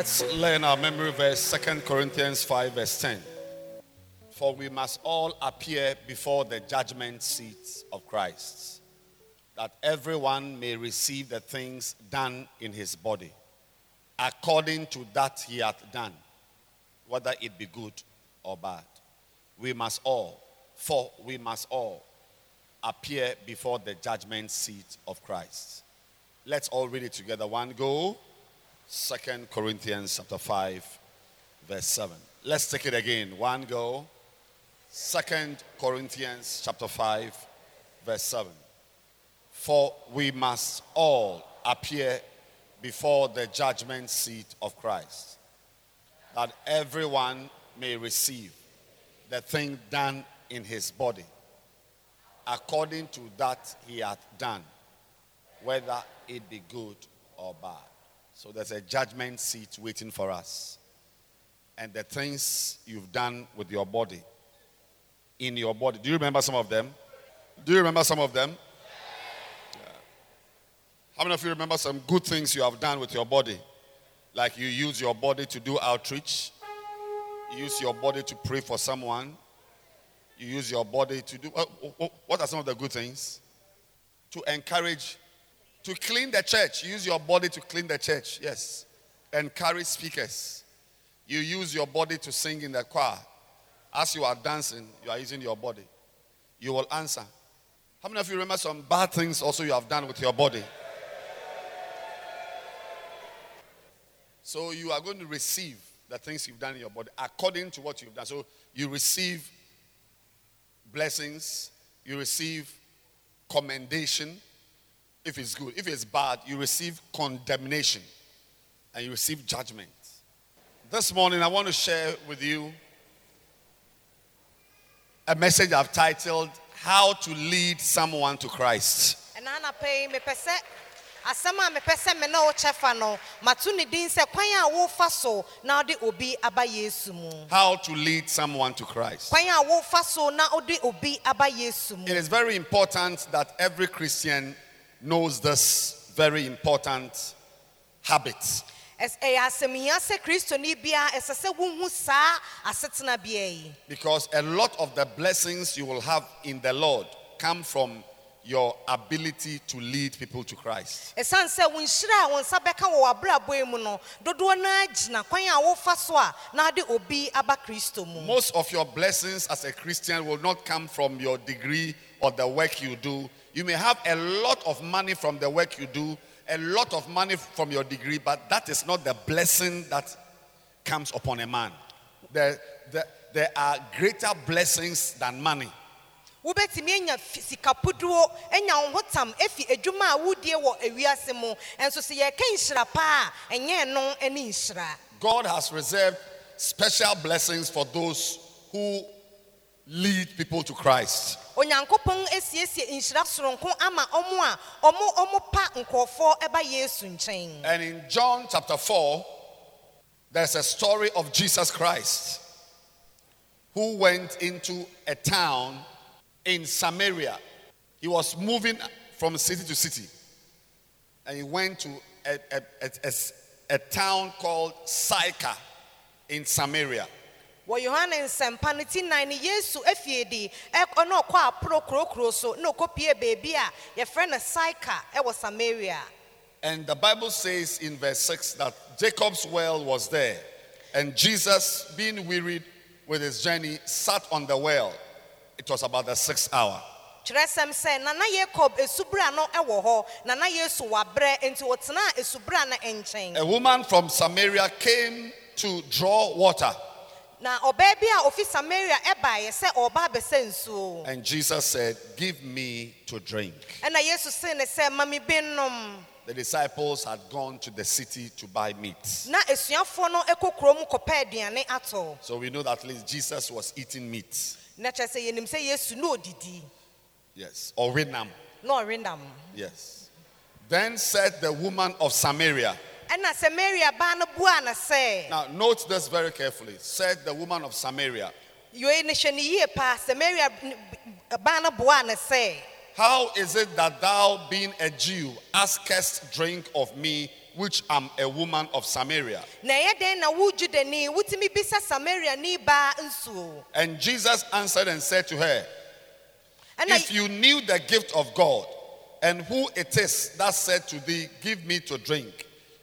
Ogo. our memory verse, 2 Corinthians 5, verse 10. For we must all appear before the judgment seat of Christ, that everyone may receive the things done in his body, according to that he hath done, whether it be good or bad. We must all, for we must all appear before the judgment seat of Christ. Let's all read it together. One go. Second Corinthians chapter 5, verse 7. Let's take it again. One go. Second Corinthians chapter 5, verse 7. For we must all appear before the judgment seat of Christ, that everyone may receive the thing done in his body, according to that he hath done, whether it be good or bad. So there's a judgment seat waiting for us. And the things you've done with your body, in your body. Do you remember some of them? Do you remember some of them? How many of you remember some good things you have done with your body? Like you use your body to do outreach, you use your body to pray for someone, you use your body to do. What are some of the good things? To encourage to clean the church, use your body to clean the church, yes. And carry speakers. You use your body to sing in the choir. As you are dancing, you are using your body. You will answer. How many of you remember some bad things also you have done with your body? So you are going to receive the things you've done in your body according to what you've done. So you receive blessings, you receive commendation, if it's good. If it's bad, you receive condemnation and you receive judgment. This morning, I want to share with you a message I've titled How to Lead Someone to Christ. asɛm a mepɛ sɛ me na wokyɛ no mato ne din sɛ kwan a wofa so na wode obi aba yesu mu how to lead someone to christ kwan a wofa so na wode obi aba yesu mu it is very important that every christian knows this very important habit. Because a lot of the blessings you will have in the Lord come from your ability to lead people to Christ. Most of your blessings as a Christian will not come from your degree or the work you do you may have a lot of money from the work you do, a lot of money from your degree, but that is not the blessing that comes upon a man. There, there, there are greater blessings than money. wobɛtumi anya anya wo ho tam efi adwuma a wodie wɔ ewiase mu nso sɛ yɛka nhyira paa ɛnyɛ no ne nhyira god has reserved special blessings for those who lead people to christ onyankopɔn esiesie nhyira soronko ama ɔmo a ɔmo ɔmo pa ɛba yesu nkyɛn. and in john chapter four there's a story of jesus christ who went into a town in samaria. He was moving from city to city. And he went to a, a, a, a, a town called sychar in samaria wɔ yohane nsɛmpa no ti nan yesu afiedi ɛkɔ na ɔkɔ aporo kurokuro so na ɔkɔpie beebi a yɛfrɛ no saika ɛwɔ samaria And the Bible says in verse 6 that Jacob's well was there. And Jesus, being wearied with his journey, sat on the well. It was about the sixth hour. kyerɛsɛm sɛ nana yakob esubura no ɛwɔ hɔ nana yesu wabrɛ nti wɔtena esubura no nkyɛn A woman from Samaria came to draw water. And Jesus said, Give me to drink. ɛna yesu se ne sɛ ma me bi nom The disciples had gone to the city to buy meat. na esuafoɔ no kɔ kurom kɔpɛ aduane ato So we know that at least Jesus was eating meat. na kyerɛ sɛ yɛnim sɛ yesu na odidi Yes. Or renam. na ɔrenam Yes. Then said the woman of Samaria. Ɛna samaria baa no buaa no sɛ Now, note this very carefully. Said the woman of Samaria, yoi ne hyɛ ne yie paa samaria n- baa no boaa no How is it that thou, being a Jew, askest drink of me, which am a woman of Samaria? na ɛyɛ dɛn na wo judani wotumi bisa samariani baa nsuo And Jesus answered and said to her, If you knew the gift of God and who it is that said to thee, Give me to drink,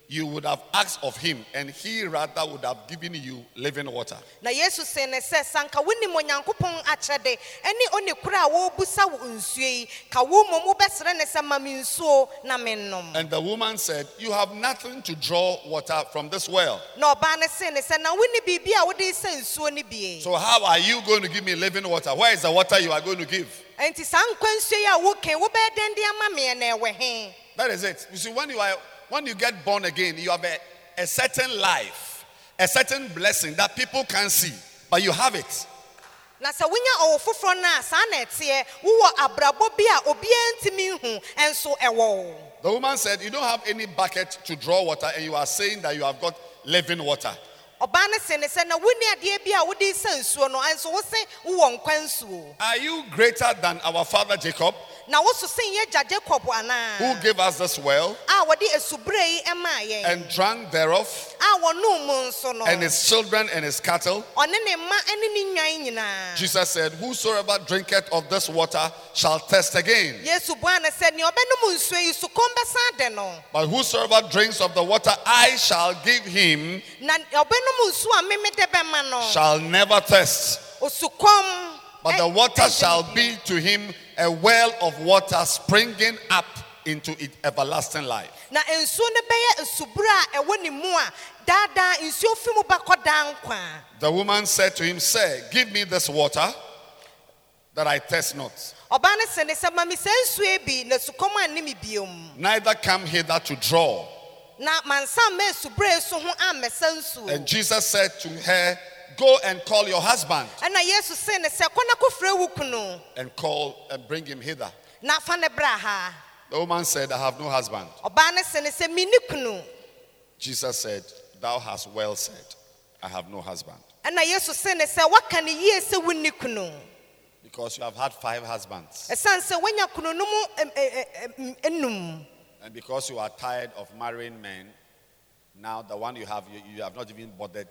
you would have asked of him, and he rather would have given you living water. na yesu se ne sɛ sanka wonim onyankopɔn akyɛde ɛne one koro a wɔrebusa wo nsuo yi ka wo mmom wobɛsrɛ ne sɛ ma me nsuo na mennom And the woman said, You have nothing to draw water from this well. na ɔbaa no se ne sɛ na wone biribi a wode sɛ nsuo no bie So, how are you going to give me living water? Where is the water you are going to give? enti saa nkwa nsuo yi a woke wobɛyɛ dɛn de ama meɛ na ɛwɔ he That is it. You see, when you are when you get born again, you have a, a certain life, a certain blessing that people can see, but you have it. na sɛ wonya ɔwo foforɔ no a saa na ɛteɛ wowɔ abrabɔ bi a obiara ntumi nhu ɛwɔ wo The woman said, You don't have any bucket to draw water, and you are saying that you have got living water. Ɔbaa no se ne sɛ na wonni adeɛ bi a wode sɛ nsuo no ɛnso wo se wowɔ nkwa nsuo. Are you greater than our father Jacob, na woso sen yɛ gya jacob who anaa gave us this well a wɔde asubere yi maa yɛn. and drank thereof, a wɔnom mu nso no. and his children and his cattle? ɔne ne mma ne ne nwan nyinaa. Jesus said, Whosoever drinketh of this water shall thirst again. yesu buaa no sɛ nea ɔbɛnom nsuo yi so kɔm bɛsan de no. But whosoever drinks of the water I shall give him. Na ɔbɛnom nsuo a memede bɛma no shall never thirst. But the water shall be to him a well of water springing up into it everlasting life. na nsuo no bɛyɛ asubere a ɛwɔ ne mu a daadaa nsuo fi mu bɛkɔ daa nkwa The woman said to him, Sir, give me this water that I thirst not. ɔbaa no se ne sɛ ma me saa nsuo yi bi na sukɔm a ne me biom Neither come hither to draw. Na mansa mma asubere yi so ho ammɛsa nsuo And Jesus said to her, Go and call your husband ɛna yesu se ne sɛ kɔ na kɔfrɛ and call and bring him hither. na fa ne bra ha The woman said, I have no husband. ɔbaa no se ne sɛ menni kunu Jesus said, Thou hast well said, I have no husband. ɛna yesu se ne sɛ woaka ne yie sɛ Because you have had five husbands. And because you are tired of marrying men, now the one you have, you, you have not even bothered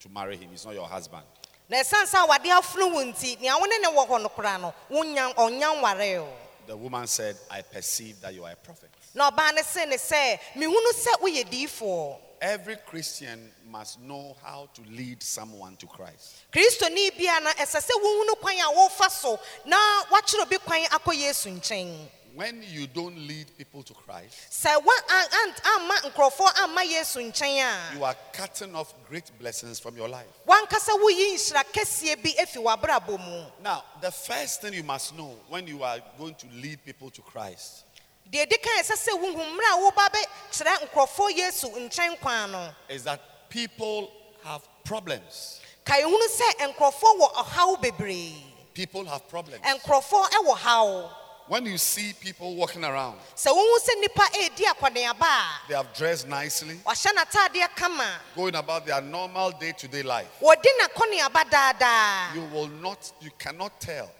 to marry him. He's not your husband. na ɛsiane sɛ awade afono wo nti nea wo ne ne wɔ hɔ no koraa no wonya ɔnya nware o The woman said, I perceive that you are a prophet. na ɔbaa no se ne sɛ mehunu sɛ woyɛ diifoɔ Every Christian must know how to lead someone to Christ. kristoni bia no ɛsɛ sɛ wohunu kwan a wofa so na woakyerɛ obi kwan akɔ yesu nkyɛn When you don't lead people to Christ, sɛ wa an- an- amma nkurɔfoɔ amma yesu nkyɛn a you are cutting off great blessings from your life. wankasa woyi nhyira kɛseɛ bi afi w'abrabɔ mu Now, the first thing you must know when you are going to lead people to Christ deɛ ɛdi kan ɛsɛ sɛ wohu mmerɛ a woba bɛkyerɛ nkurɔfoɔ yesu nkyɛn kwan is that people have problems. ka ɛhunu sɛ nkurɔfoɔ wɔ ɔhaw bebree People have problems. Nkurɔfoɔ wɔ haw When you see people walking around, sɛ wohu sɛ nnipa ɛredi akɔneaba a they have dressed nicely, wahyɛ n'ataadeɛ kama going about their normal day to day life. wɔdi n'akɔneaba daadaa You will not, you cannot tell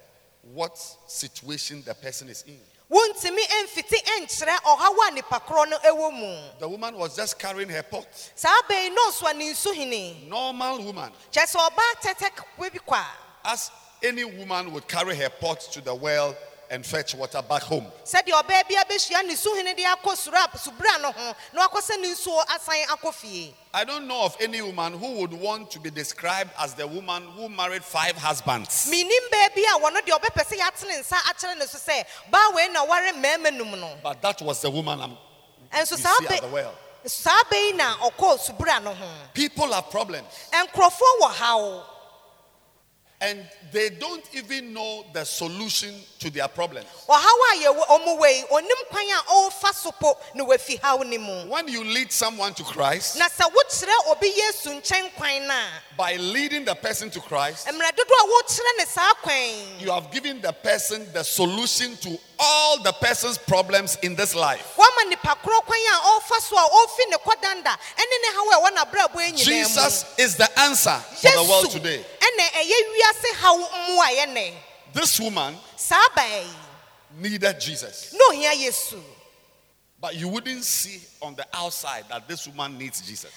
what situation the person is in. wontumi mfiti nkyerɛ ɔhaw a nipa korɔ no ɛwɔ mu The woman was just carrying her pot. saa bɛyi nɔɔso a ne Normal woman. kyerɛ sɛ ɔbaa tɛtɛ kwe bi kɔ a As any woman would carry her pot to the well and fetch water back home. sɛdeɛ ɔbaa bi abɛhyia ne su hene de akɔ sura subura no ho sɛ ne nsuo asan I don't know of any woman who would want to be described as the woman who married five husbands. menim baa bi a wɔno deɛ ɔbɛpɛ sɛ yɛatene nsa akyerɛ ne so sɛ baa wei na ware mmarima num no But that was the woman I'm, ɛnso you saa see at the well. saa na ɔkɔɔ subura no ho People have problems nkurɔfoɔ wɔ haw and they don't even know the solution to their problems. ɔhaw a yɛwɔ ɔmo wei onim kwan a ɔrefa so po na wafi haw ne mu When you lead someone to Christ, na sɛ wokyerɛ obi yesu nkyɛn kwan no by leading the person to Christ, a mmerɛ dodoɔ a wokyerɛ ne saa kwan. you have given the person the solution to all the person's problems in this life. woama nipa korɔ kwan a ɔrefa so a ɔrefi ne kɔdanda ɛne ne haw a ɛwɔ n'abrabɔ nyinaa mu. Jesus is the answer for the world today. ɛna ɛyɛ wiase haw mmoayɛ ne This woman needed Jesus, yesu. But you wouldn't see on the outside that this woman needs Jesus.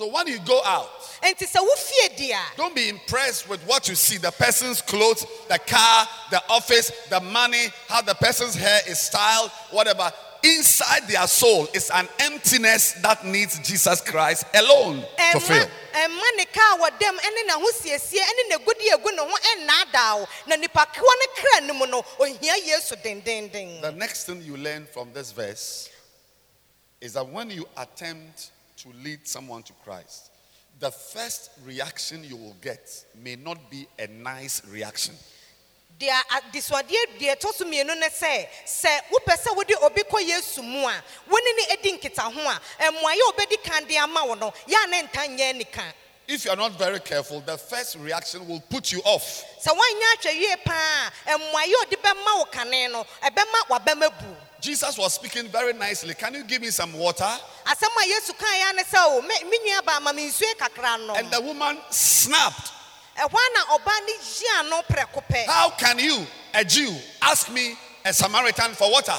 Nso wohyia no abɔnten a wonhu no So when you go out, enti sɛ wofie di a don't be impressed with what you see the person's clothes, the car, the office, the money, how the person's hair is styled, whatever. Inside their soul is an emptiness that needs Jesus Christ alone to fill. ɛma ne kaa wɔ dɛm ɛne n'ahosiesie ɛne n'agudi egu ne ho ɛnnaadaa wo na nipa kewa no kra no mu no ohia yesu dendenden The next thing you learn from this verse is that when you attempt to lead someone to Christ, the first reaction you will get may not be a nice reaction. deɛ adesuadeɛ deɛ ɛtɔ so mmienu ne sɛ sɛ wopɛ sɛ wode obi kɔ yesu mu a wone ne adi nkitaho a mmoayɛ a wobɛdi kan de ama wo no yɛ a ne nta nyɛ nika If you are not very careful, the first reaction will put you off. sɛ woanyɛ ahwɛ yie paa a mmoayɛ a ɔde bɛma wo kane no ɛbɛma wabɛma bu Jesus was speaking very nicely. Can you give me some water? Asɛm a yesu kaeɛ ne sɛ o me me nua baa ma me nsue kakra no And the woman snapped. ɛhɔ na ɔbaa ne gyia no prɛko pɛ How can you, a Jew, ask me, a Samaritan, for water?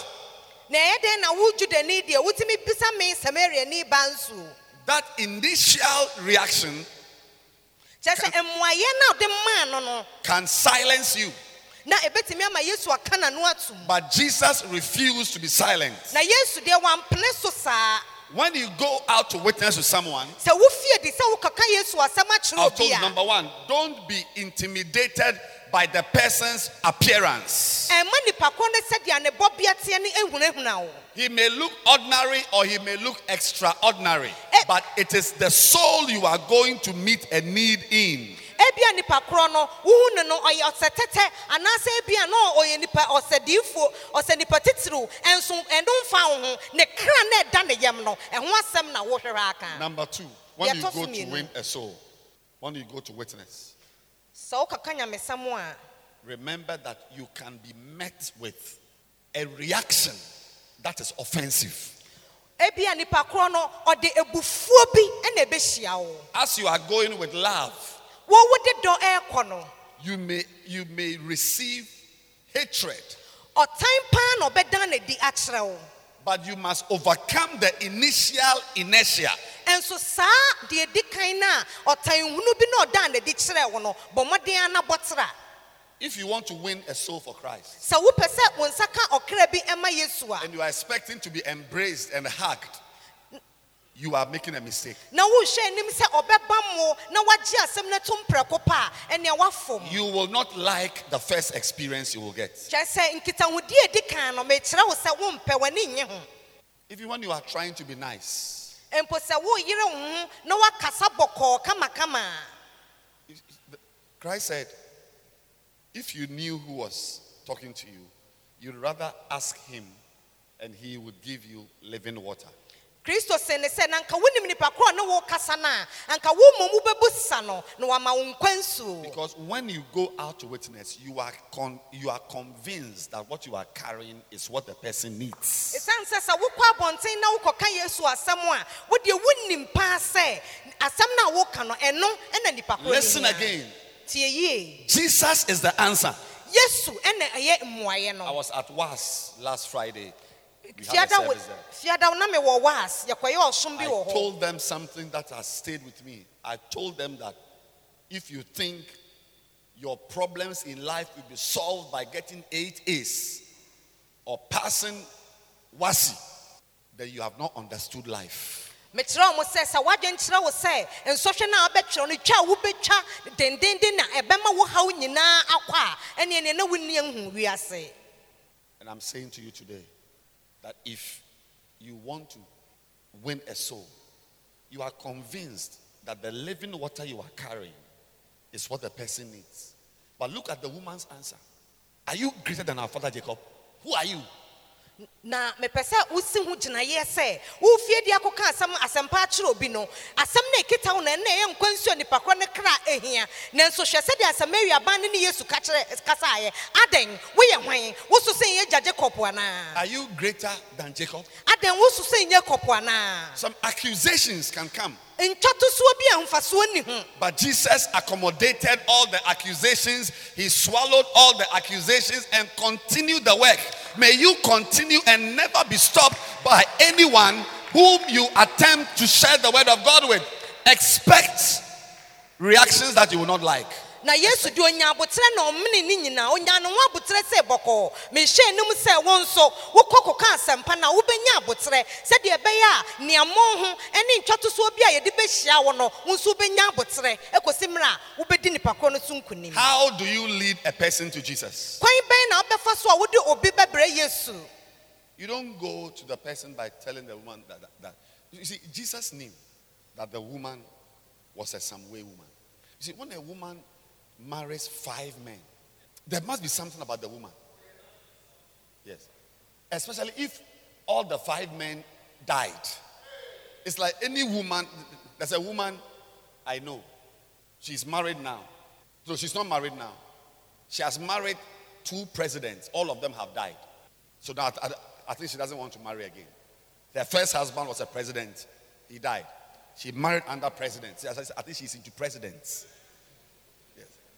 na ɛyɛ dɛn na wo judani deɛ wotumi bisa me samariani ba nsuo That initial reaction kyerɛ sɛ mmoayɛ no a ɔde maa no no can silence you. na ɛbɛtumi ama yesu aka n'ano atom But Jesus refused to be silent. Na yesu deɛ wampene so saa When you go out to witness to someone, sɛ wofie di sɛ wokɔka yesu asɛm akyerɛ I've told you number one, don't be intimidated by the person's appearance. ɛma nipa ko ne sɛdeɛ ne bɔbea teɛ ne ehunahuna wo He may look ordinary or he may look extraordinary, Eh. but it is the soul you are going to meet a need in. Ebia nipa korɔ no wohu ne no ɔyɛ ɔsɛ tɛtɛ anaasɛ ebia no ɔyɛ nipa ɔsɛ diifo ɔsɛ nipa titiriw ɛnso ɛno wo ho. Ne kra na ɛda ne yam no ɛho asɛm na wohwehwɛ aka. Number two, when you go to win a soul, when you go to witness, sɛ wokaka nyamesɛm a remember that you can be met with a reaction that is offensive. ebia nipa korɔ no ɔde ebufuo bi ɛna ɛbɛhyia wo. As you are going with love, wo wode dɔ ɛɛkɔ no you may you may receive hatred, ɔtan paa na ɔbɛdan ne di akyerɛ wo. But you must overcome the initial inertia. And so, deɛ di kan no a ɔtan hunu bi na ɔdan ne di kyerɛ wo no bɔ mmɔden If you want to win a soul for Christ sɛ wopɛ sɛ wo nsa ka ɔkra bi ɛma yesu a and you are expecting to be embraced and hugged, you are making a mistake. na wohyɛ anim sɛ ɔbɛba mo na wagye asɛm no to mprɛko pa a ɛnea You will not like the first experience you will get. kyerɛ sɛ nkitahodi a ɛdi kan no mekyerɛ wo sɛ wompɛ w'ani nye ho Even when you are trying to be nice, mpo sɛ woyere wo ho na woakasa bɔkɔɔ kamakama a Christ said, if you knew who was talking to you, you'd rather ask him and he would give you living water. Kristo se ne sɛ na anka wonim nipa korɔ ne wokasa no a anka wo mmom wobɛbu sa no na wama wo nkwa nsuo Because when you go out to witness, you are, con- you are convinced that what you are carrying is what the person needs. ɛsiane sɛ sɛ wokɔ abɔnten na wokɔka yesu asɛm a wodeɛ wonim paa sɛ asɛm no a woka no ɛno ɛna nipa korɔ Listen hia. again. tie yie Jesus is the answer. yesu ɛna ɛyɛ mmuayɛ I no was at Was last Friday. We had a fiada service there. fiada na mewɔ was yɛkɔyɛ ɔsom bi I told them something that has stayed with me. I told them that if you think your problems in life will be solved by getting eight A's or passing WASSCE, then you have not understood life. mekyerɛ wo sɛ sɛ woadwenkyerɛ wo sɛ nsɔhwɛ no a wobɛtwerɛ no twa a wobɛtwa dendenden na ɛbɛma wo haw nyinaa akɔ a ɛneɛ neɛ na wonni ahu wiase And I'm saying to you today that if you want to win a soul, you are convinced that the living water you are carrying is what the person needs. But look at the woman's answer. Are you greater than our father Jacob? Who are you? Na mepɛ sɛ wosi ho gyinaeɛ sɛ wofie de akɔka asɛm asɛmpa akyerɛ obi no asɛm no ɛkita wo na ɛna ɛyɛ nkwa nsuo nipa korɔ ne kra ɛhia nanso hwɛ sɛdeɛ asɛm awiaban ne ne yesu ka kyerɛ kasaeɛ adɛn? Woyɛ hwan? Woso sɛ nyɛ gya jacob anaa Are you greater than Jacob? adɛn? Woso sɛ nyɛ kɔpo anaa Some accusations can come, but Jesus accommodated all the accusations. He swallowed all the accusations and continued the work. May you continue and never be stopped by anyone whom you attempt to share the word of God with. Expect reactions that you will not like. Na yesu de onya aboterɛ na ɔmene ne nyinaa onya ne ho aboterɛ sɛ bɔkɔɔ mehyɛ anim sɛ wo nso wokɔ kɔka asɛmpa na wobɛnya aboterɛ sɛdeɛ ɛbɛyɛ a nea mmɔ ho ne ntwatosoɔ bi a yɛde bɛhyia wo no wo nso wobɛnya aboterɛ ɛkɔsi mmerɛ a wobɛdi nipa korɔ no so nkonim. How do you lead a person to Jesus? kwan bɛn na wobɛfa so a wode obi bɛbrɛ yesu? You don't go to the person by telling the woman that, that, that- You see, Jesus knew that the woman was a some way woman. You see, when a woman marries five men, there must be something about the woman. Yes. Especially if all the five men died. It's like any woman, there's a woman I know. She's married now. So she's not married now. She has married two presidents. All of them have died. So now I think she doesn't want to marry again. Her first husband was a president. He died. She married under presidents. I think she's into presidents.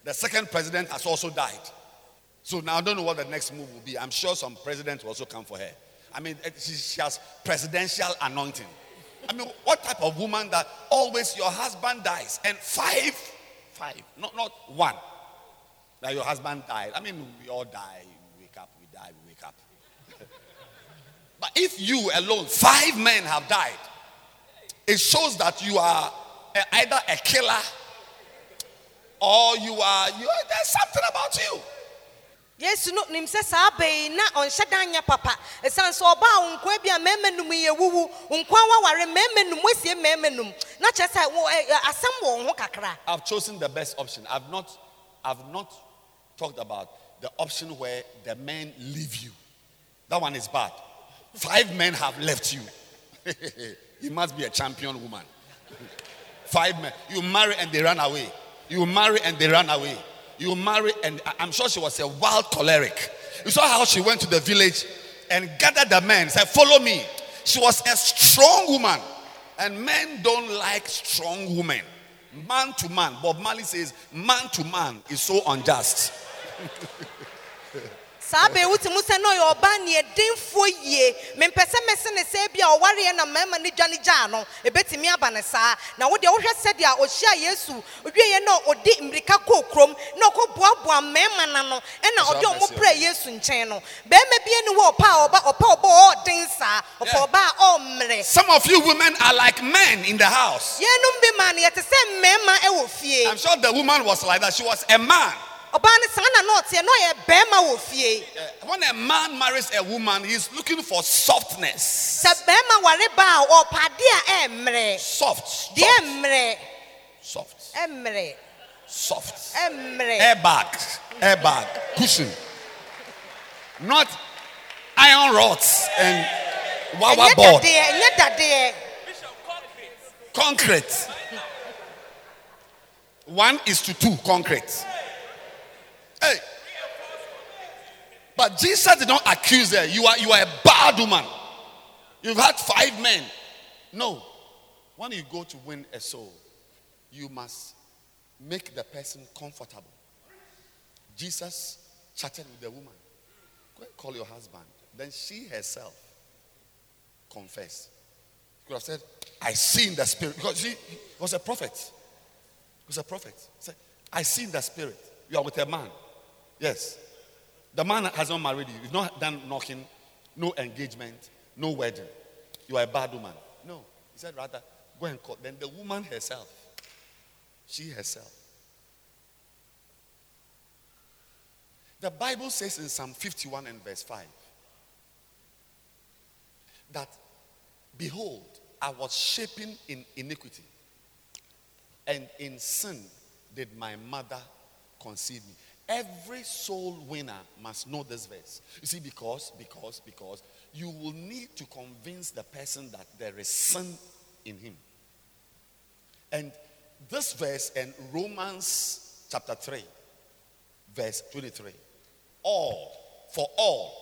The second president has also died. So now I don't know what the next move will be. I'm sure some president will also come for her. I mean, eh, she, she has presidential anointing. I mean, what type of woman that always your husband dies and five, five, not, not one, that your husband died. I mean, we all die, we wake up, we die, we wake up. but if you alone, five men have died, it shows that you are eh, either a killer or you are, you are there's something about you. yesu no nim sɛ saa bɛyi na ɔnhyɛ da nyɛ papa ɛsiane sɛ ɔbaa nkoa bi a mmarima num yɛwuwu nkoa waware mmarima num wasie mmarima num na kyerɛ sɛ wo- ɛ- ɛ, asɛm wɔ ho kakra I've chosen the best option. I've not, I've not talked about the option where the men leave you. That one is bad. Five men have left you. you must be a champion woman. Five men. You marry and they run away. You marry and they run away. You marry and I'm sure she was a wild choleric. You saw how she went to the village and gathered the men, said, Follow me. She was a strong woman. And men don't like strong women. Man to man. Bob Marley says, man to man is so unjust. saa bɛyi wote mu sɛ na ɔyɛ ɔbaa neɛdenfoɔ yie mempɛ sɛ mɛse ne sɛ bi a ɔwareɛ na mmarima no dwane gyaa no ɛbɛtumi aba ne saa na wodeɛ wohwɛ sɛdeɛ a ɔhyia yesu na ɔde mmirika kɔɔ kurom na ɔkɔboaboa mmarima na no ɛna ɔde ɔmo brɛ yesu nkyɛn no bɛrima bie ne hɔ ɔpa a ɔba ɔpa ɔbɔ a ɔden saa ɔpɛ Yeah. ɔba a ɔmmerɛ Some of you women are like men in the house. yɛnom bi ma no yɛte sɛ mmarima ɛwɔ fie I'm sure the woman was like that. She was a man. Ɔbaa no saa na na ɔteɛ na ɔyɛ bɛrima wɔ fie Uh, When a man marries a woman, he's looking for softness. sɛ bɛrima ware ba a ɔpa adeɛ a ɛmmerɛ Soft. deɛ Soft. mmerɛ Soft. mmerɛ Soft. mmerɛ Airbag. Airbag. Cushion. Not iron rods and wawa ɛnyɛ board. dadeɛ ɛnyɛ dadeɛ Concrete. One is to two concrete. Hey. But Jesus did not accuse her. You are, you are a bad woman. You've had five men. No. When you go to win a soul, you must make the person comfortable. Jesus chatted with the woman. Go and call your husband. Then she herself confessed. She could have said, I see in the spirit. Because she was a prophet. He was a prophet. He said, I see in the spirit. You are with a man. Yes. The man has not married you. You've not done knocking, no engagement, no wedding. You are a bad woman. No. He said, rather, go and call. Then the woman herself, she herself. The Bible says in Psalm 51 and verse 5 that, Behold, I was shaping in iniquity, and in sin did my mother conceive me. Every soul winner must know this verse. You see, because, because, because you will need to convince the person that there is sin in him. And this verse in Romans chapter 3, verse 23 all, for all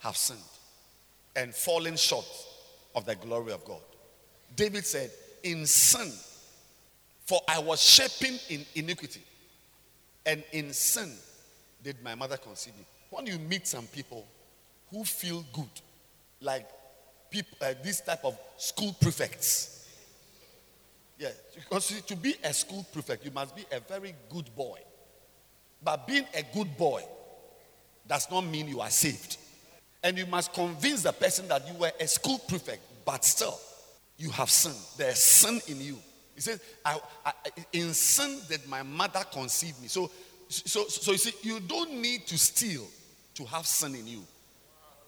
have sinned and fallen short of the glory of God. David said, In sin, for I was shaping in iniquity, and in sin did my mother conceive me. When you meet some people who feel good, like people, uh, this type of school prefects, yeah, because to be a school prefect, you must be a very good boy. But being a good boy does not mean you are saved. And you must convince the person that you were a school prefect, but still, you have sinned. There's sin in you. He says, I, I, In sin did my mother conceive me. So, so, so you see, you don't need to steal to have sin in you.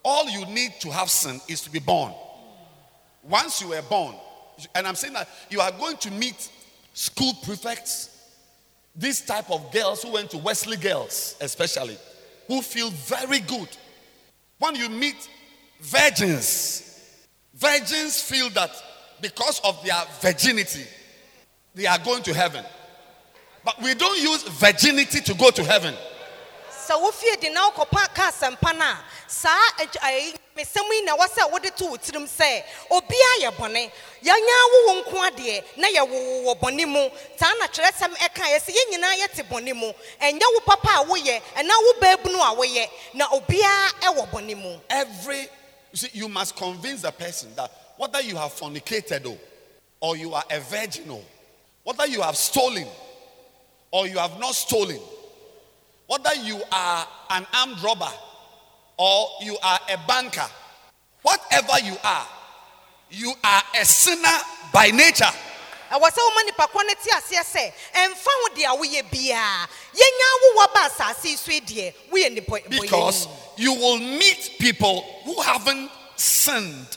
All you need to have sin is to be born. Once you were born, and I'm saying that you are going to meet school prefects, this type of girls who went to Wesley girls, especially, who feel very good. When you meet virgins, virgins feel that because of their virginity, they are going to heaven. But we don't use virginity to go to heaven. sɛ wofie de na wokɔpa ka asɛmpa no a saa mesɛm yi na wɔsɛ wode to wo tirim sɛ obiaa yɛ bɔne yɛanya wowo nko adeɛ na yɛwowo wɔ bɔne mu saa na kyerɛsɛm ɛka yɛ sɛ yɛn nyinaa yɛte bɔne mu ɛnyɛ wo papa a woyɛ ɛna wo baabunu a woyɛ na obiaa ɛwɔ bɔne mu Every, you see, you must convince the person that whether you have fornicated or, or you are a virgin or whether you have stolen or you have not stolen, whether you are an armed robber or you are a banker, whatever you are, you are a sinner by nature. ɛwɔ sɛ woma nipa korɔ no te aseɛ sɛ ɛmfa ho deɛ a woyɛ biaa yɛnya wowɔ ba asase yi so deɛ woyɛ nipa. Because you will meet people who haven't sinned.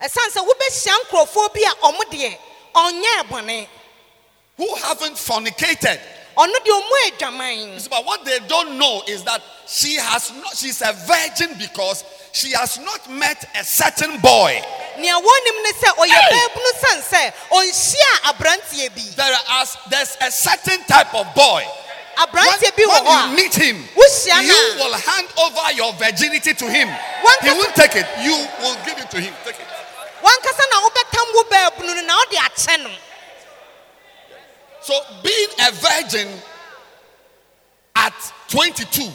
ɛsiane sɛ wobɛhyia nkurɔfoɔ bi a ɔmo deɛ who haven't fornicated. ɔno deɛ ɔmo adwaman See, But what they don't know is that she has not, she's a virgin because she has not met a certain boy. nea wɔnim ne sɛ ɔyɛ Hey! baabunu sane sɛ ɔnhyia aberanteɛ bi There are there's a certain type of boy. When, aberanteɛ bi wɔ when you meet him, you will hand over your virginity to him. He won't take it. You will give it to him. Take it. Wankasa na wobɛtam wo baabunu no na wode akyɛ no So being a virgin at 22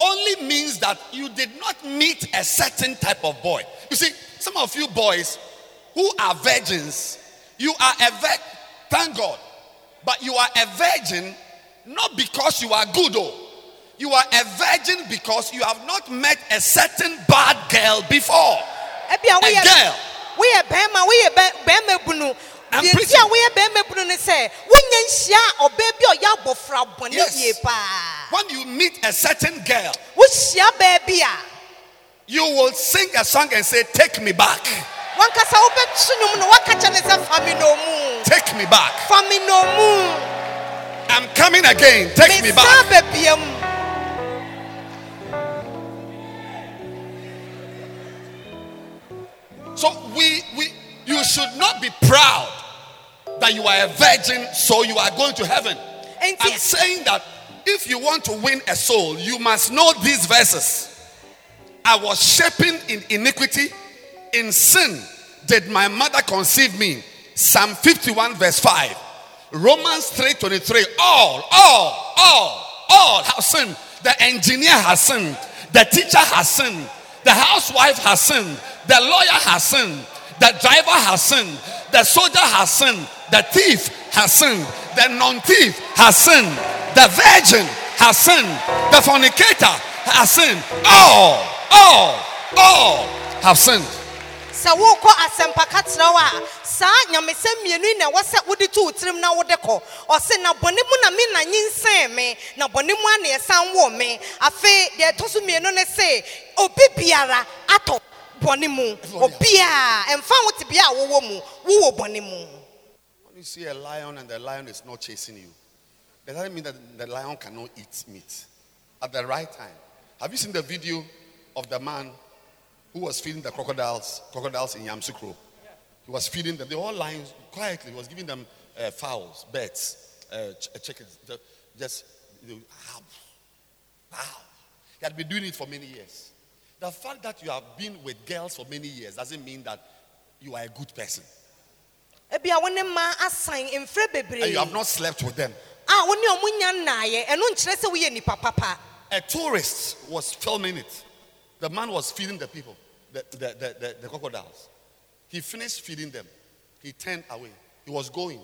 only means that you did not meet a certain type of boy. You see, some of you boys who are virgins, you are a virgin, thank God, but you are a virgin not because you are good, oh. You are a virgin because you have not met a certain bad girl before. woyɛ girl. Woyɛ bɛrima woyɛ bɛ- bɛrima bunu deɛ preaching. a woyɛ bɛrima bunu ne sɛ wonya nhyia ɔbaa bi a ɔyɛ abɔfra bɔne yie paa When you meet a certain girl, wohyia baa bi a you will sing a song and say, Take me back. wankasa wobɛto nwom no woaka kyɛ ne sɛ fa me nomu Take me back. fa me nomu I'm coming again. Take me back. So we we you should not be proud that you are a virgin, so you are going to heaven. Enti- I'm saying that if you want to win a soul, you must know these verses. I was shaping in iniquity, in sin did my mother conceive me. Psalm 51, verse 5. Romans 3:23. All, all, all, all have sinned The engineer has sinned. The teacher has sinned. The housewife has sinned. The lawyer has sinned. The driver has sinned. The soldier has sinned. The thief has sinned. The non thief has sinned. The virgin has sinned. The fornicator has sinned. All, all, all have sinned. Sɛ wokɔ ka wo a wo na mu na na me na mu wɔ me. Ne se obi biara mu. Wo te bea a wowɔ mu. Mu. When you see a lion and the lion is not chasing you, that doesn't mean that the lion cannot eat meat. At the right time. Have you seen the video of the man who was feeding the crocodiles, crocodiles in Yamoussoukro? He was feeding them. They were all lying quietly. He was giving them uh, fowls, birds, uh, ch- uh, chickens. ju- Just, you know, how, how. He had been doing it for many years. The fact that you have been with girls for many years doesn't mean that you are a good person. ebia wo ne mma asan mfrɛ And you have not slept with them. a wo ne ɔmo nya nnaeɛ ɛno nkyerɛ sɛ woyɛ nipa papa A tourist was filming it. The man was feeding the people, the, the, the, the, crocodiles. He finished feeding them. He turned away. He was going.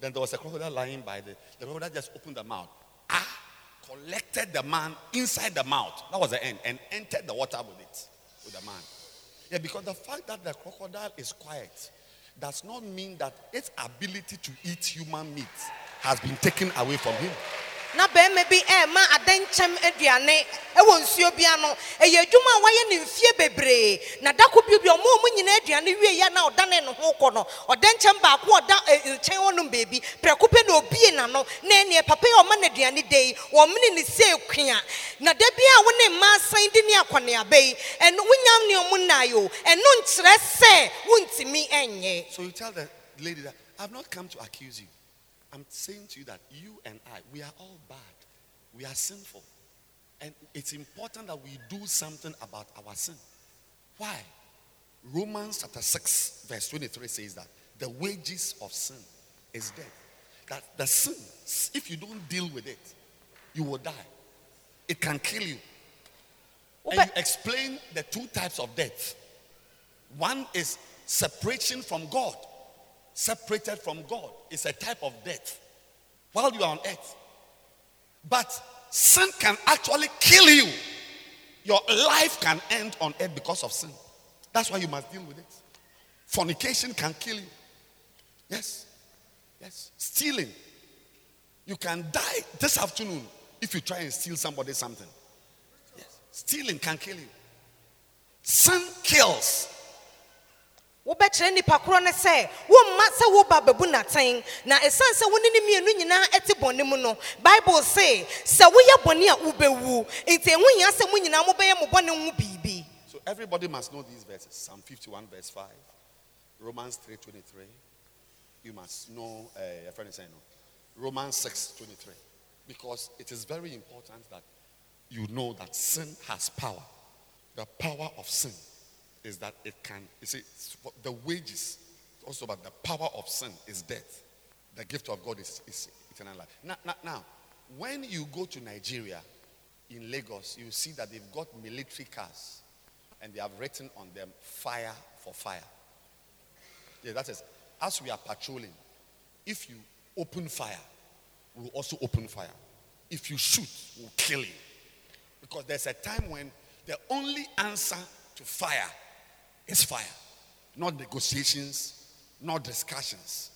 Then there was a crocodile lying by the. The crocodile just opened the mouth. Ah, collected the man inside the mouth. That was the end. And entered the water with it, with the man. Yeah, because the fact that the crocodile is quiet does not mean that its ability to eat human meat has been taken away from him. Na bɛrima bi ɛrema adankyɛm aduane ɛwɔ nsuo bi ano. Ɛyɛ adwuma a wayɛ ne mfie bebree. Na dako bio bi ɔmo ɔmo nyinaa aduane wie yɛ na ɔdane ne ho kɔ no ɔdankyɛm baako ɔda nkyɛn hɔnom beebi prɛko pɛ na obie n'ano na ɛneɛ papa yi ɔma n'aduane de yi wɔmene ne se ekua na da bi a wo mmaa san di ne akɔneaba yi ɛno wonyam ne ɔmo nna yi o. Ɛno nkyerɛ sɛ wontumi ɛnyɛ. So you tell the lady that I've not come to accuse you. I'm saying to you that you and I, we are all bad. We are sinful. And it's important that we do something about our sin. Why? Romans chapter 6, verse 23 says that the wages of sin is death. That the sin, if you don't deal with it, you will die. It can kill you. And you explain the two types of death. One is separation from God. Separated from God is a type of death while you are on earth. But sin can actually kill you. Your life can end on earth because of sin. That's why you must deal with it. Fornication can kill you. Yes. Yes. Stealing. You can die this afternoon if you try and steal somebody something. Yes. Stealing can kill you. Sin kills. Wobɛkyerɛ nipa korɔ no sɛ womma sɛ woba bɛbu na ɛsiane sɛ wo ne mmienu nyinaa bɔne mu no bible se sɛ woyɛ bɔne a wobɛwu nti ɛho hia sɛ mo nyinaa mobɛyɛ mo bɔne ho biribi So everybody must know these verses. Psalm 51, verse 5. Romans 3.23 You must know, uh, a friend is saying no. Romans 6.23 Because it is very important that you know that sin has power. The power of sin is that it can, you see, the wages, also, but the power of sin is death. The gift of God is, is eternal life. Now, now, now, when you go to Nigeria, in Lagos, you see that they've got military cars and they have written on them fire for fire. Yeah, that is, as we are patrolling, if you open fire, we'll also open fire. If you shoot, we'll kill you. Because there's a time when the only answer to fire is fire, not negotiations, not discussions.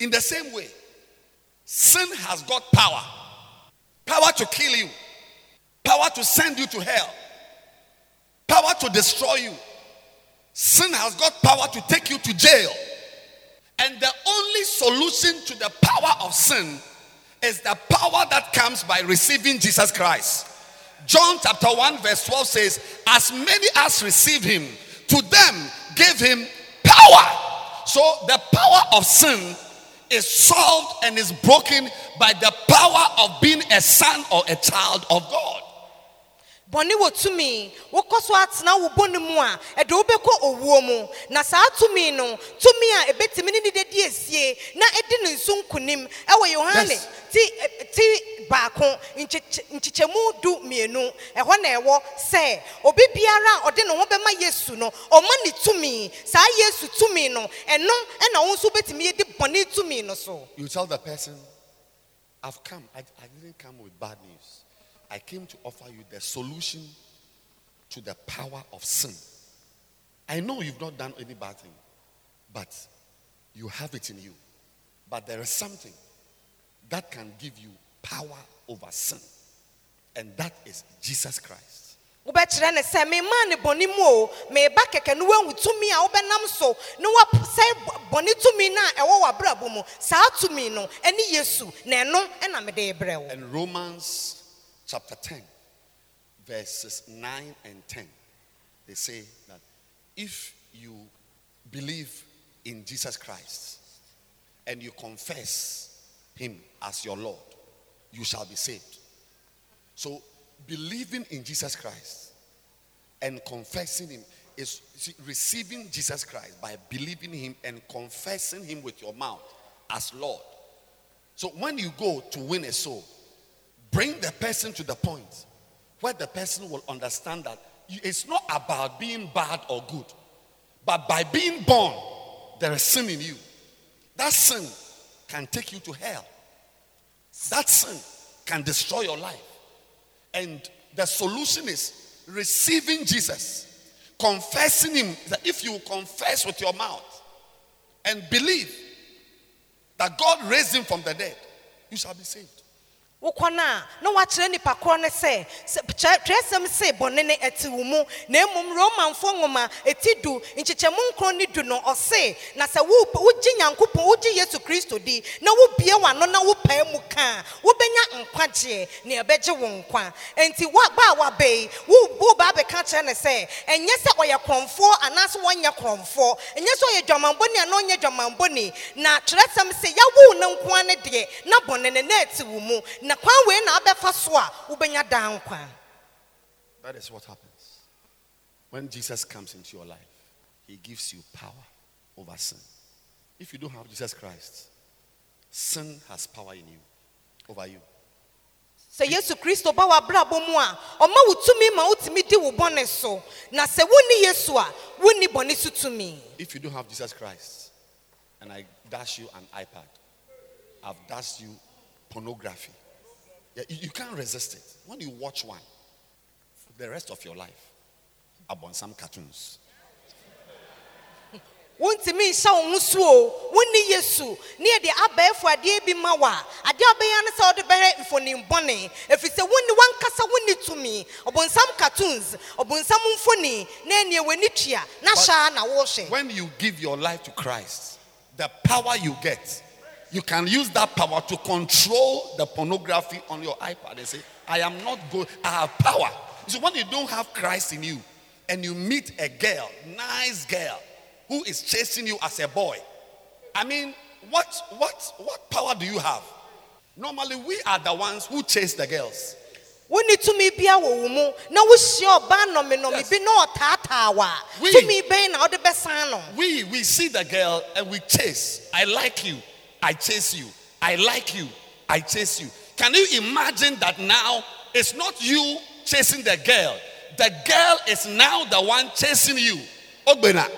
In the same way, sin has got power power to kill you, power to send you to hell, power to destroy you. Sin has got power to take you to jail. And the only solution to the power of sin is the power that comes by receiving Jesus Christ. John chapter 1, verse 12 says, As many as receive him, to them gave him power. So the power of sin is solved and is broken by the power of being a son or a child of God. bɔne wɔ tumi wokɔ so atena wo bɔne mu a ɛde wobɛkɔ owuo mu na saa tumi no tumi a ɛbɛtumi ne ne dadi asie na ɛdi ne nso nkonim ɛwɔ yohane ti ti baako nkyekyɛmu du mmienu ɛhɔ na ɛwɔ sɛ obi biara a ɔde ne ho bɛma yesu no ɔma ne tumi saa yesu tumi no ɛno ɛna wo nso wobɛtumi yɛdi bɔne tumi no so You tell the person, I've come. I, I didn't come with bad news. I came to offer you the solution to the power of sin. I know you've not done any bad thing, but you have it in you. But there is something that can give you power over sin, and that is Jesus Christ. wobɛkyerɛ ne sɛ memaa ne bɔne mu o. Meba kɛkɛ no woahu tumi a wobɛnam so na woasɛe bɔne tumi no a ɛwɔ w'abrabɔ mu. Saa tumi no ɛne yesu na ɛno ɛna mede brɛ wo. And Romans chapter 10, verses 9 and 10, they say that if you believe in Jesus Christ and you confess him as your Lord, you shall be saved. So, believing in Jesus Christ and confessing him is see, receiving Jesus Christ by believing him and confessing him with your mouth as Lord. So when you go to win a soul, bring the person to the point where the person will understand that it's not about being bad or good, but by being born, there is sin in you. That sin can take you to hell. That sin can destroy your life. And the solution is receiving Jesus, confessing Him. That if you confess with your mouth and believe that God raised Him from the dead, you shall be saved. Wokɔ no a na woakyerɛ nipa korɔ no sɛ twerɛsɛm se bɔne ne ɛte wo mu. Na mmom romanfoɔ nwoma ɛti du nkyekyɛmu nkron ne du no ɔse na sɛ wo- wogye nyankopɔn wogye yesu kristo di na wobie w'ano na wopae mu ka a wobɛnya nkwagyeɛ ne ɛbɛgye wo nkwa. Enti ba a wo- woba abɛka kyerɛ ne sɛ ɛnyɛ sɛ ɔyɛ korɔmfoɔ anaasɛ wɔnyɛ korɔmfoɔ ɛnyɛ sɛ ɔyɛ dwamanbɔni anaa ɔnyɛ dwamanbɔni na kyerɛsɛm sɛ yɛwo ne nkoa ne deɛ na bɔne ne na ɛte wo mu na kwan wei na abɛfa so a wobɛnya daa nkwa That is what happens. When Jesus comes into your life, He gives you power over sin. If you don't have Jesus Christ, sin has power in you, over you. sɛ yesu kristo ba w'abrabɔ mu a ɔma wo tumi ma wotumi di wo bɔne so na sɛ wonni yesu a wonni bɔne so tumi If you don't have Jesus Christ, and I dash you an iPad, I've dashed you pornography. Yeah, you, you can't resist it. When you watch one, for the rest of your life, upon some cartoons. wontumi nhyɛ wo ho so o wonni yesu. Ne yɛde abɛɛfo adeɛ bi ma wo a adeɛ a wobɛyɛ ne sɛ wode bɛhwɛ mfonim bɔne. Ɛfiri sɛ wonni wankasa wonni tumi. Ɔbonsam cartoons ɔbonsam mfoni na ɛneɛ w'ani tua na hyɛ na wohwɛ. When you give your life to Christ, the power you get, you can use that power to control the pornography on your iPad and say, I am not good, I have power. So when you don't have Christ in you and you meet a girl, nice girl, who is chasing you as a boy, I mean, what what what power do you have? Normally, we are the ones who chase the girls. wonni tumi bia wɔ wo mu na wohyia ɔbaa nnɔmenɔme Yes. bi na ɔtaataa wo a We- tumi bɛn na wode bɛsan no We we see the girl and we chase. I like you. I chase you. I like you. I chase you. Can you imagine that now it's not you chasing the girl. The girl is now the one chasing you. Ogbena.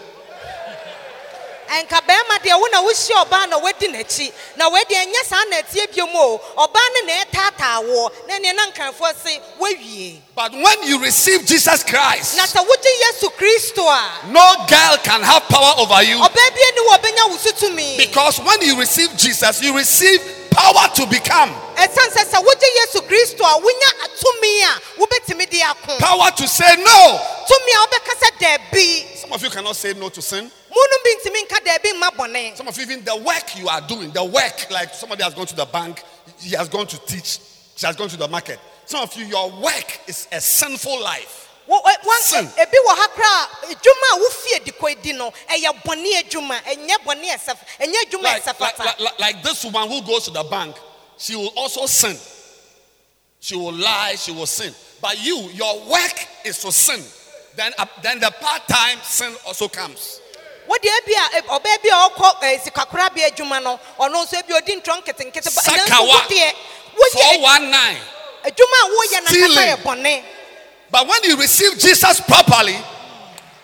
Ɛnka bɛrima deɛ wo na wohyia ɔbaa na wadi n'akyi na wadi ɛnyɛ saa na ɛteɛ bio mu o ɔbaa ne na ɛtaataa woɔ na ɛneɛ na nkanfoɔ se woawie But when you receive Jesus na Christ, sɛ wogye yesu kristo a no girl can have power over you. ɔbaa bi ani wɔ ɔbɛnya wo so tumi because when you receive Jesus, you receive power to become, ɛsiane sɛ sɛ wogye yesu kristo a wonya tumi a wobɛtumi de ako power to say no. tumi a wobɛka sɛ daabi Some of you cannot say no to sin. munom bi ntumi nka daabi mma bɔne Some of you, even the work you are doing, the work, like somebody has gone to the bank, he has gone to teach, she has gone to the market. Some of you, your work is a sinful life. Ebi wɔ ha koraa a edwuma a wofie di edi no ɛyɛ bɔne adwuma ɛnyɛ bɔne ɛsɛ ɛnyɛ adwuma Like, this woman who goes to the bank, she will also sin. She will lie, she will sin. But you, your work is to sin. Then, uh, then the part-time sin also comes. wode ebi a e- ɔbaa bi a ɔkɔ eh, sikakorabea adwuma no ɔno nso ebi odi ntɔ nketenkete Sakawa. deɛ woyɛ 419. adwuma a woyɛ nankasa Stealing. yɛ bɔne But when you receive Jesus properly,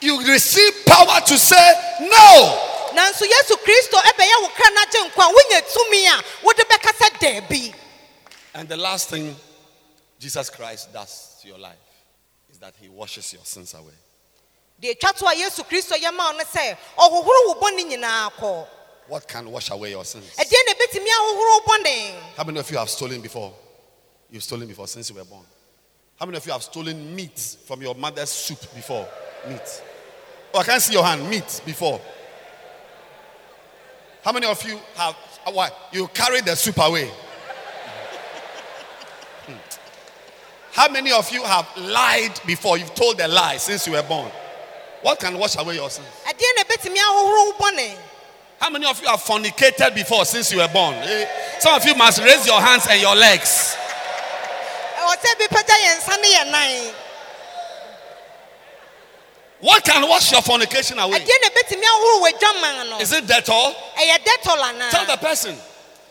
you receive power to say no. nanso yesu kristo ɛbɛyɛ wo kra no agye nkwa wonya tumi a wode bɛkasa daabi And the last thing Jesus Christ does to your life is that he washes your sins away. deɛ atwa to a yesu kristo yɛ ma wo no sɛ ɔhohoro wo bɔne nyinaa kɔ What can wash away your sins? ɛdeɛ na ɛbɛtumi ahohoro wo bɔne How many of you have stolen before? You've stolen before since you were born. How many of you have stolen meat from your mother's soup before? Meat. Oh, I can't see your hand. Meat before. How many of you have why? You carried the soup away? Hmm. How many of you have lied before? You've told a lie since you were born. What can wash away your sins? ɛdeɛ na ɛbɛtumi ahohoro wo bɔne How many of you have fornicated before since you were born? Eh, Some of you must raise your hands and your legs. Ɛwɔ sɛ bi pagya yɛn nsa ne yɛn nan. What can wash your fornication away? ɛdeɛ na ɛbɛtumi ahohoro wɔ adwaman no? Is it ɛyɛ Dettol Tell the person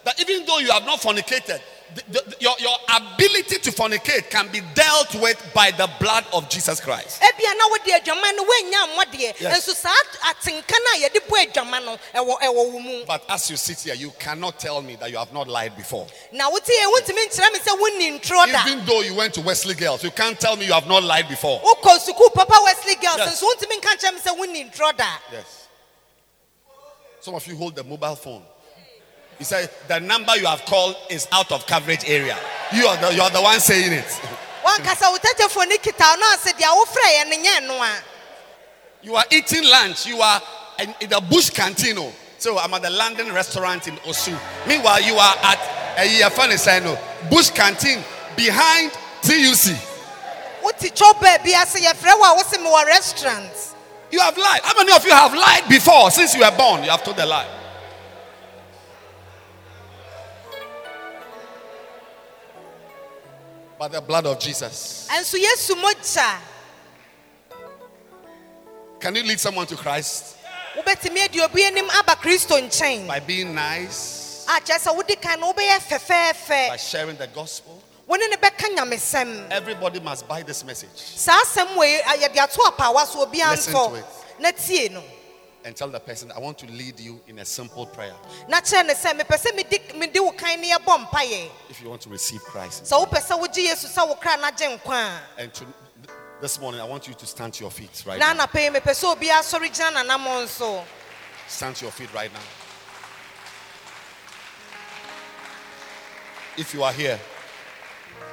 that even though you have not fornicated, the, the- your, your ability to fornicate can be dealt with by the blood of Jesus Christ. ebia na wode adwaman no woanya mmɔdeɛ Yes. nso saa atenka no a yɛde bɔ adwaman no ɛwɔ ɛwɔ wo mu But as you sit here, you cannot tell me that you have not lied before. na wote yɛ wontumi nkyerɛ me sɛ wonni ntoro da Even though you went to Wesley Girls, you can't tell me you have not lied before. wokɔ sukuu papa wesley girls Yes. nso wontumi nka nkyerɛ me sɛ wonni ntoro da Yes. Some of you hold the mobile phone. He said the number you have called is out of coverage area. You are the, you are the one saying it. wankasa wo tɛtɛfoɔ ne kita no ase deɛ wofrɛ yɛ ne nyɛ no a You are eating lunch. You are in, in the bush canteen. oh. So I'm at the London restaurant in Osu. Meanwhile, you are at eh, a Yafanisano bush canteen behind TUC. wote kyɛw baabi ase yɛfrɛ wo a wose mewɔ restaurant You have lied. How many of you have lied before since you were born? You have told a lie. By the blood of Jesus. ɛnso yesu mogya Can you lead someone to Christ? Wobɛtumi adi obi anim aba kristo nkyɛn by being nice, a kyerɛ sɛ wodi kan no wobɛyɛ by fɛfɛɛfɛ sharing the gospel? wo ne ne bɛka nyamesɛm Everybody must buy this message. Saa asɛm wei ah, a, yɛde ato apaawa so obiara Listen ntɔ to it. na tie no and tell the person, I want to lead you in a simple prayer na kyerɛ ne sɛ mepɛ sɛ medi- mede wo kan ne yɛbɔ mpayɛ if you want to receive Christ. sɛ wopɛ sɛ wogye yesu sɛ wo kra no agye nkwa a And to, this morning, I want you to stand to your feet right now. anapɛ yi mepɛ sɛ obiara sɔre gyina nanamɔ nso Stand to your feet right now. If you are here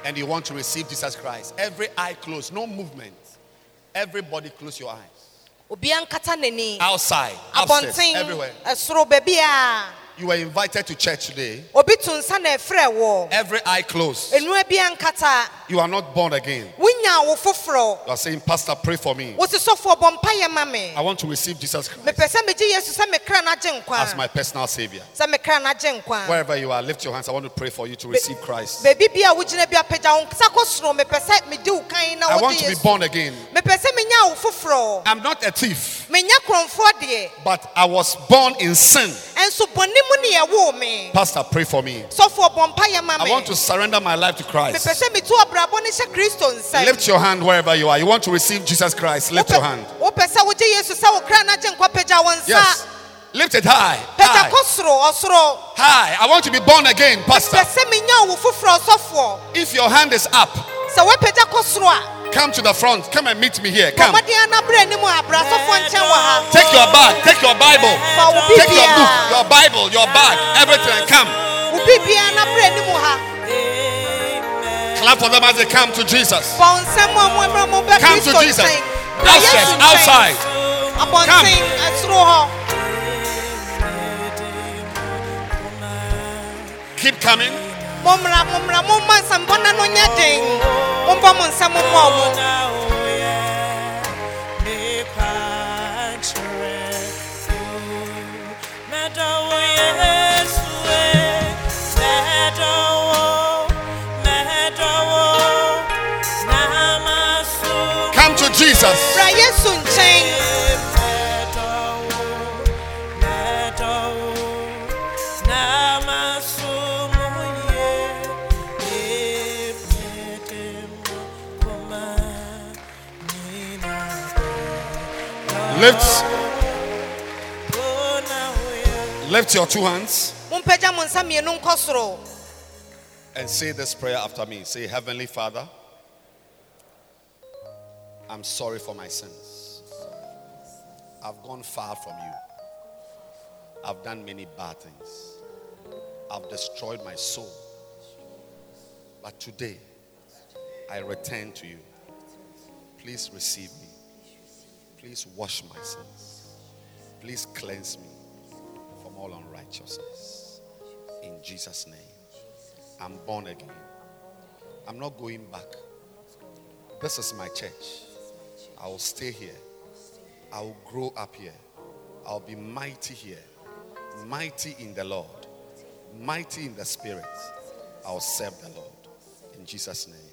and you want to receive Jesus Christ, every eye closed, no movement. Everybody close your eyes. Obiara nkata n'ani Outside, upstairs, everywhere. Eh, ɛsoro baabi a You were invited to church today. obi to nsa na ɛfrɛ wɔ Every eye closed. enua biara nkata You are not born again. wonya wo foforɔ You are saying, Pastor, pray for me. wosi sɔfoɔ bɔ mpayɛ ma me I want to receive Jesus Christ mepɛ sɛ megye yesu sɛ me kra no agye as my personal Savior. sɛ me kra no agye nkwa Wherever you are, lift your hands. I want to pray for you to receive Christ. baabi bi a wogyina bi apagya wo nsa kɔ soro mepɛ sɛ mede wo kan na I want to be born again. mepɛ sɛ menya wo foforɔ I'm not a thief, menya kurɔmfoɔ deɛ but I was born in sin. Ɛnso bɔne mu ne yɛwoo me Pastor, pray for me. sɔfoɔ bɔ mpayɛ ma I want to surrender my life to Christ. sɛ metu abrabɔ no hyɛ kristo nsɛm Lift your hand wherever you are. You want to receive Jesus Christ. Lift your hand. wopɛ sɛ wogye yesu sɛ wo kra no agye nkwa pagya wo nsa Yes. Lift it high. High. kɔ soro ɔsoro High. I want to be born again, Pastor. pɛ sɛ menya wo foforɔ sɔfoɔ If your hand is up, sɛ woapagya kɔ soro a come to the front. Come and meet me here. Come. bɔmmɔden ana berɛ anim a abra sɔfoɔ nkyɛn wɔ ha Take your bag. Take your Bible. Take your book, your Bible, your bag, everything. Come. wo bibia na berɛ anim ha Clap for them as they come to Jesus. bɔ nsɛm a mo mmerɛ mo Come to Jesus. nkyɛn Outside, Yesu nkyɛn. outside. abɔnten Keep coming mumra mumra mumma sambona no mumomo Come to Jesus. Lift. Lift your two hands mompagya mo nsa mmienu nkɔ soro and say this prayer after me. Say, Heavenly Father, I'm sorry for my sins. I've gone far from you. I've done many bad things. I've destroyed my soul. But today, I return to you. Please receive me. Please wash my sins. Please cleanse me from all unrighteousness. In Jesus' name. I'm born again. I'm not going back. This is my church. I will stay here. I will grow up here. I'll be mighty here. Mighty in the Lord. Mighty in the Spirit. I'll serve the Lord. In Jesus' name.